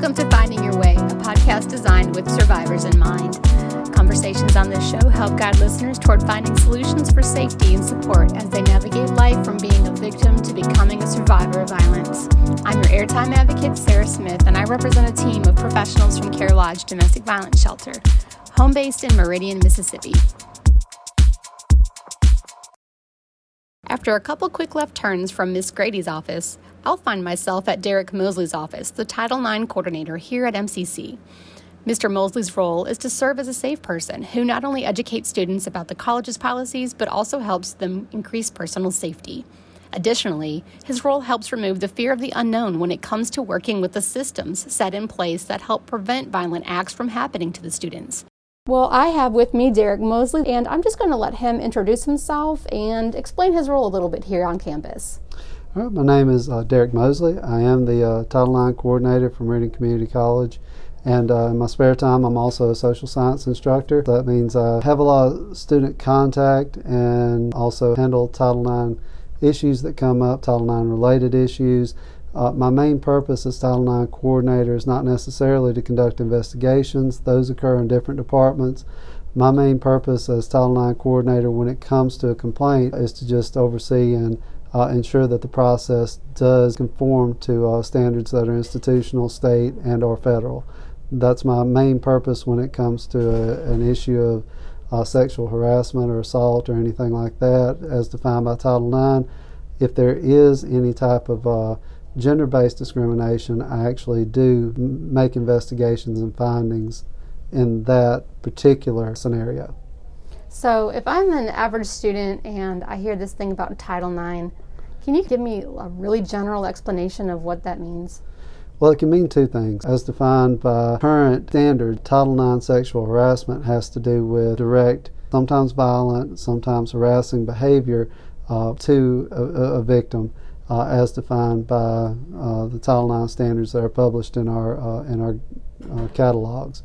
Welcome to Finding Your Way, a podcast designed with survivors in mind. Conversations on this show help guide listeners toward finding solutions for safety and support as they navigate life from being a victim to becoming a survivor of violence. I'm your airtime advocate, Sarah Smith, and I represent a team of professionals from Care Lodge Domestic Violence Shelter, home based in Meridian, Mississippi. After a couple quick left turns from Miss Grady's office, I'll find myself at Derek Mosley's office, the Title IX coordinator here at MCC. Mr. Mosley's role is to serve as a safe person who not only educates students about the college's policies, but also helps them increase personal safety. Additionally, his role helps remove the fear of the unknown when it comes to working with the systems set in place that help prevent violent acts from happening to the students. Well, I have with me Derek Mosley, and I'm just going to let him introduce himself and explain his role a little bit here on campus. My name is uh, Derek Mosley. I am the uh, Title IX coordinator from Meridian Community College. And uh, in my spare time, I'm also a social science instructor. That means I have a lot of student contact and also handle Title IX issues that come up, Title IX related issues, uh, my main purpose as Title IX coordinator is not necessarily to conduct investigations, those occur in different departments. My main purpose as Title IX coordinator when it comes to a complaint is to just oversee and uh, ensure that the process does conform to uh, standards that are institutional, state, and or federal. That's my main purpose when it comes to a, an issue of uh, sexual harassment or assault or anything like that, as defined by Title IX. If there is any type of uh, gender based discrimination, I actually do make investigations and findings in that particular scenario. So, if I'm an average student and I hear this thing about Title IX, can you give me a really general explanation of what that means? Well, it can mean two things. As defined by current standard, Title IX sexual harassment has to do with direct, sometimes violent, sometimes harassing behavior uh, to a, a victim uh, as defined by uh, the Title IX standards that are published in our uh, in our uh, catalogs.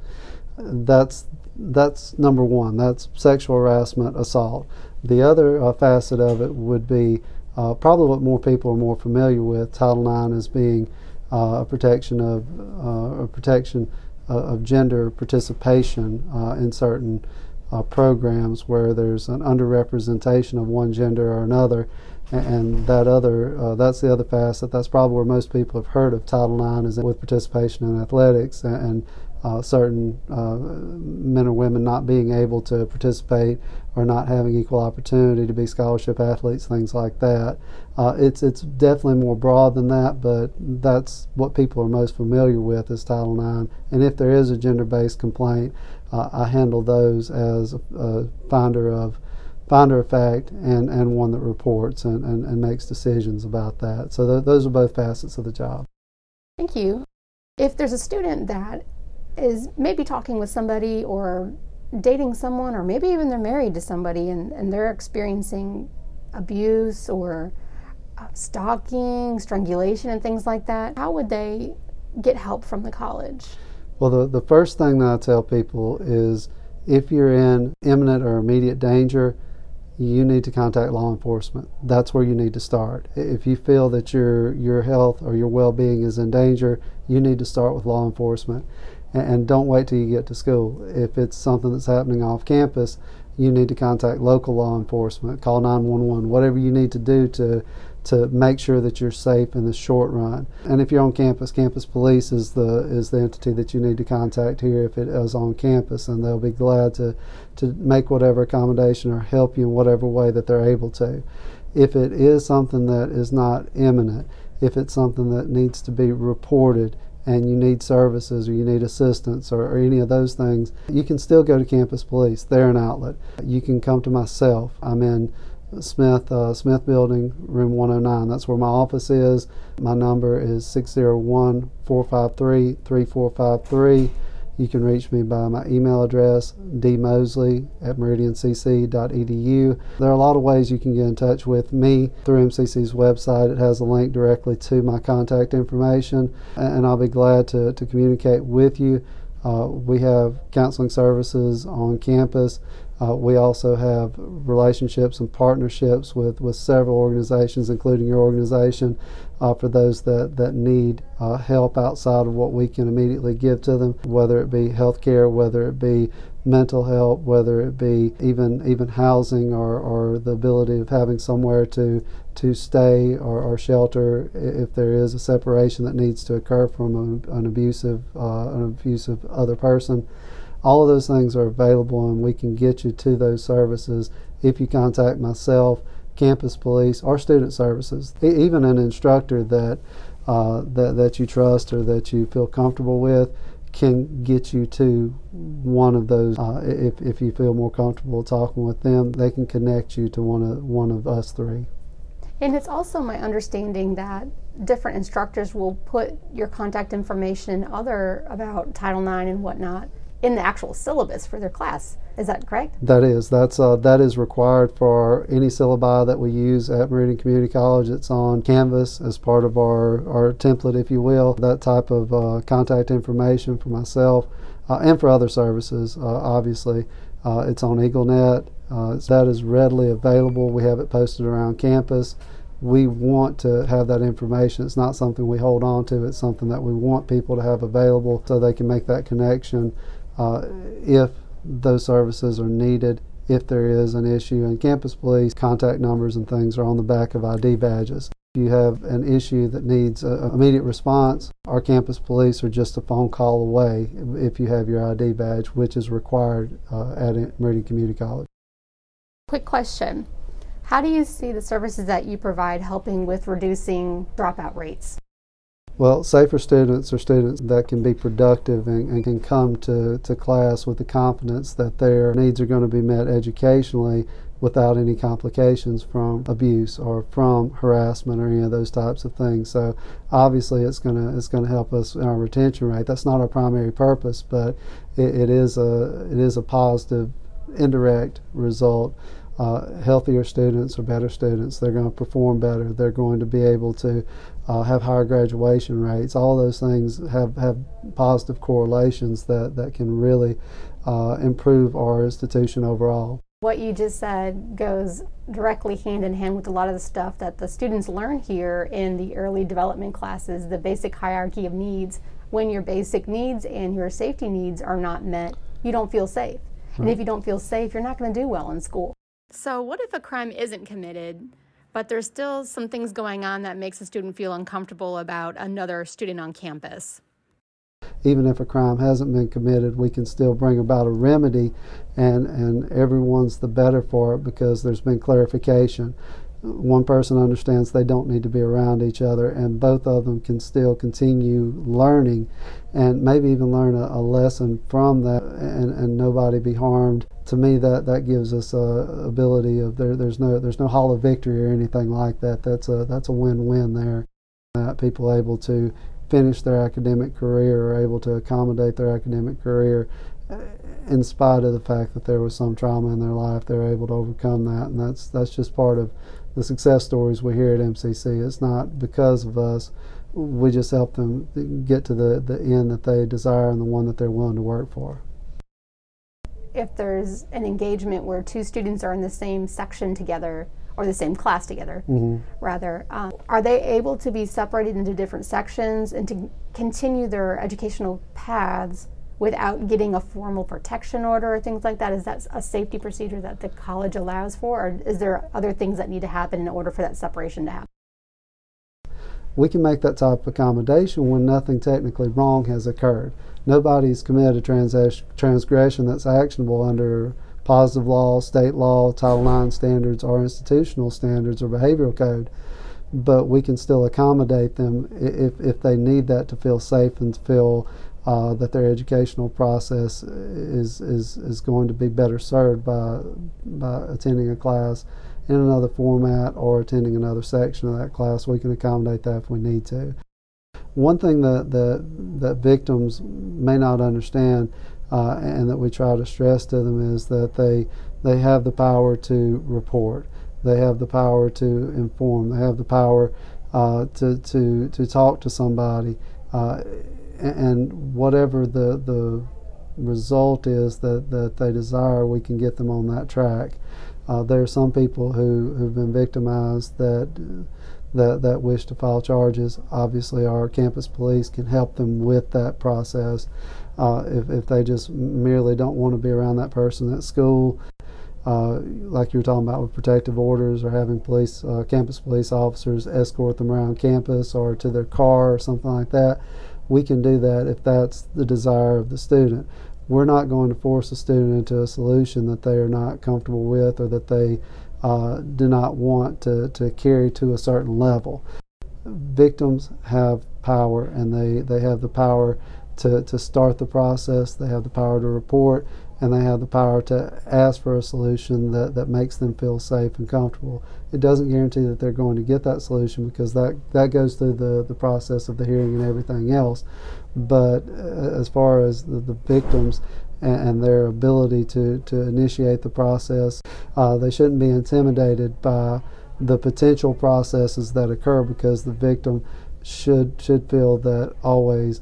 That's that's number one. That's sexual harassment, assault. The other uh, facet of it would be uh, probably what more people are more familiar with. Title IX as being a protection of a protection of gender participation in certain programs where there's an underrepresentation of one gender or another and that other uh, that's the other facet that's probably where most people have heard of title ix is with participation in athletics and uh, certain uh, men or women not being able to participate or not having equal opportunity to be scholarship athletes things like that uh, it's it's definitely more broad than that but that's what people are most familiar with is title ix and if there is a gender-based complaint uh, I handle those as a, a finder of finder of fact and, and one that reports and, and, and makes decisions about that. So th- those are both facets of the job. Thank you. If there's a student that is maybe talking with somebody or dating someone, or maybe even they're married to somebody and, and they're experiencing abuse or uh, stalking, strangulation, and things like that, how would they get help from the college? Well, the, the first thing that I tell people is if you're in imminent or immediate danger, you need to contact law enforcement. That's where you need to start. If you feel that your your health or your well-being is in danger, you need to start with law enforcement. And, don't wait till you get to school. If it's something that's happening off campus, you need to contact local law enforcement, call 911, whatever you need to do to to make sure that you're safe in the short run. And if you're on campus, campus police is the is the entity that you need to contact here if it is on campus, and they'll be glad to to make whatever accommodation or help you in whatever way that they're able to. If it is something that is not imminent, if it's something that needs to be reported and you need services or you need assistance or, or, any of those things, you can still go to campus police. They're an outlet. You can come to myself. I'm in Smith uh, Smith Building, room 109. That's where my office is. My number is 601 453 3453. You can reach me by my email address, dmosley at meridiancc.edu. There are a lot of ways you can get in touch with me through MCC's website. It has a link directly to my contact information, and I'll be glad to, to communicate with you. Uh, we have counseling services on campus. Uh, we also have relationships and partnerships with, with several organizations, including your organization, uh, for those that, that need uh, help outside of what we can immediately give to them, whether it be health care, whether it be mental health, whether it be even even housing or, or the ability of having somewhere to to stay or, or shelter if there is a separation that needs to occur from a, an abusive uh, an abusive other person. All of those things are available, and we can get you to those services if you contact myself, campus police, or student services. Even an instructor that, uh, that that you trust or that you feel comfortable with can get you to one of those. Uh, if if you feel more comfortable talking with them, they can connect you to one of one of us three. And it's also my understanding that different instructors will put your contact information other about Title IX and whatnot in the actual syllabus for their class. Is that correct? That is. That's uh, that is required for any syllabi that we use at Meridian Community College. It's on Canvas as part of our, our template, if you will. That type of uh, contact information for myself uh, and for other services, uh, obviously. Uh, it's on EagleNet. Uh, that is readily available. We have it posted around campus we want to have that information. It's not something we hold on to, it's something that we want people to have available so they can make that connection uh, if those services are needed, if there is an issue. And campus police contact numbers and things are on the back of ID badges. If you have an issue that needs an immediate response, our campus police are just a phone call away if you have your ID badge, which is required uh, at Meridian Community College. Quick question. How do you see the services that you provide helping with reducing dropout rates? Well, safer students are students that can be productive and, and, can come to, to class with the confidence that their needs are going to be met educationally without any complications from abuse or from harassment or any of those types of things. So obviously it's going to it's to help us in our retention rate. That's not our primary purpose, but it, it is a it is a positive indirect result uh, healthier students or better students. They're going to perform better. They're going to be able to uh, have higher graduation rates. All those things have, have positive correlations that, that can really uh, improve our institution overall. What you just said goes directly hand in hand with a lot of the stuff that the students learn here in the early development classes, the basic hierarchy of needs. When your basic needs and your safety needs are not met, you don't feel safe. Right. And if you don't feel safe, you're not going to do well in school. So, what if a crime isn't committed, but there's still some things going on that makes a student feel uncomfortable about another student on campus? Even if a crime hasn't been committed, we can still bring about a remedy, and, and everyone's the better for it because there's been clarification one person understands they don't need to be around each other, and both of them can still continue learning and maybe even learn a, a lesson from that and, and nobody be harmed. To me, that, that gives us a ability of there, there's no there's no hall of victory or anything like that. That's a that's a win-win there. Uh, people able to finish their academic career or able to accommodate their academic career uh, in spite of the fact that there was some trauma in their life, they're able to overcome that, and that's that's just part of the success stories we hear at MCC. It's not because of us. We just help them get to the, the end that they desire and the one that they're willing to work for. If there's an engagement where two students are in the same section together, or the same class together, mm-hmm. rather, um, are they able to be separated into different sections and to continue their educational paths without getting a formal protection order or things like that? Is that a safety procedure that the college allows for, or is there other things that need to happen in order for that separation to happen? We can make that type of accommodation when nothing technically wrong has occurred. Nobody's committed a trans- transgression that's actionable under positive law, state law, Title IX standards, or institutional standards or behavioral code. But we can still accommodate them if, if they need that to feel safe and feel uh, that their educational process is, is, is going to be better served by, by attending a class in another format or attending another section of that class. We can accommodate that if we need to. One thing that, that, that victims may not understand uh, and that we try to stress to them is that they, they have the power to report. They have the power to inform. They have the power uh, to, to, to talk to somebody. Uh, and whatever the the result is that, that they desire, we can get them on that track. Uh, there are some people who who've been victimized that that that wish to file charges. Obviously, our campus police can help them with that process. Uh, if if they just merely don't want to be around that person at school, uh, like you were talking about with protective orders or having police uh, campus police officers escort them around campus or to their car or something like that. We can do that if that's the desire of the student. We're not going to force a student into a solution that they are not comfortable with or that they uh, do not want to, to carry to a certain level. Victims have power and they, they have the power to, to start the process, they have the power to report, and they have the power to ask for a solution that, that makes them feel safe and comfortable. It doesn't guarantee that they're going to get that solution because that, that goes through the, the process of the hearing and everything else. But uh, as far as the, the victims and, their ability to, to initiate the process, uh, they shouldn't be intimidated by the potential processes that occur because the victim should should feel that always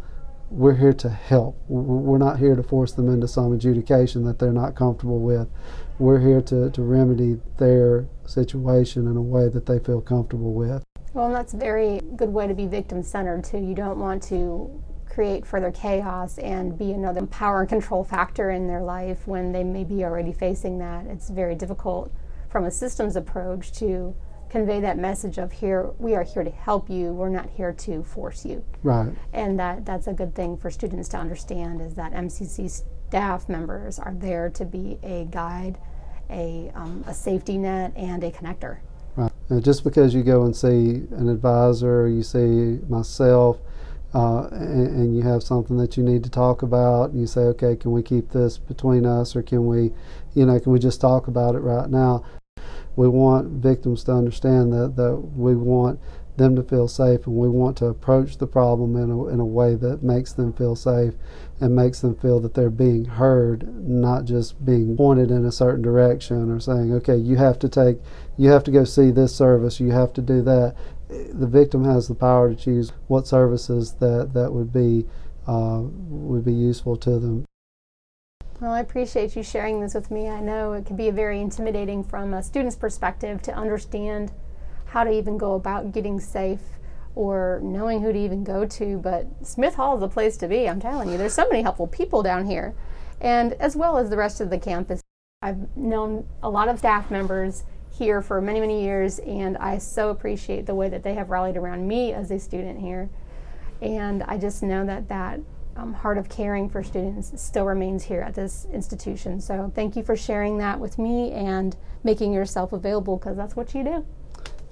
we're here to help. We're not here to force them into some adjudication that they're not comfortable with. We're here to, to remedy their situation in a way that they feel comfortable with. Well, and that's a very good way to be victim centered, too. You don't want to create further chaos and be another power and control factor in their life when they may be already facing that. It's very difficult from a systems approach to convey that message of here we are here to help you. We're not here to force you. Right. And that that's a good thing for students to understand is that mcc staff members are there to be a guide a, um, a safety net and a connector. Right. And just because you go and see an advisor you see myself uh, and, and, you have something that you need to talk about, and you say, okay, can we keep this between us, or can we, you know, can we just talk about it right now? We want victims to understand that, that we want them to feel safe and we want to approach the problem in a, in a way that makes them feel safe and makes them feel that they're being heard, not just being pointed in a certain direction or saying, okay, you have to take, you have to go see this service, you have to do that. The victim has the power to choose what services that, that would be uh, would be useful to them. Well, I appreciate you sharing this with me. I know it can be very intimidating from a student's perspective to understand how to even go about getting safe or knowing who to even go to, but Smith Hall is the place to be. I'm telling you, there's so many helpful people down here, and as well as the rest of the campus. I've known a lot of staff members here for many, many years, and I so appreciate the way that they have rallied around me as a student here. And I just know that that um, heart of caring for students still remains here at this institution. So thank you for sharing that with me and making yourself available because that's what you do.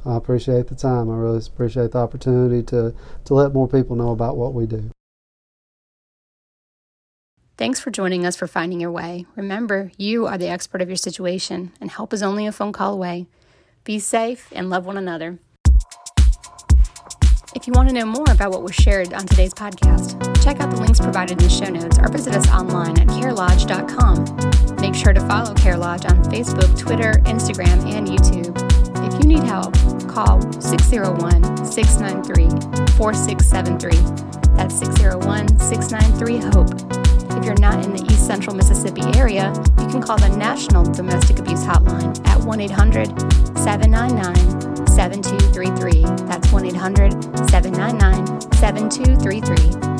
I appreciate the time. I really appreciate the opportunity to, to let more people know about what we do. Thanks for joining us for Finding Your Way. Remember, you are the expert of your situation, and help is only a phone call away. Be safe and love one another. If you want to know more about what was shared on today's podcast, check out the links provided in the show notes or visit us online at carelodge.com. Make sure to follow Care Lodge on Facebook, Twitter, Instagram, and YouTube. If you need help, call 601 693 4673. That's 601 693 HOPE. If you're not in the East Central Mississippi area, you can call the National Domestic Abuse Hotline at 1 800 799 7233. That's 1 800 799 7233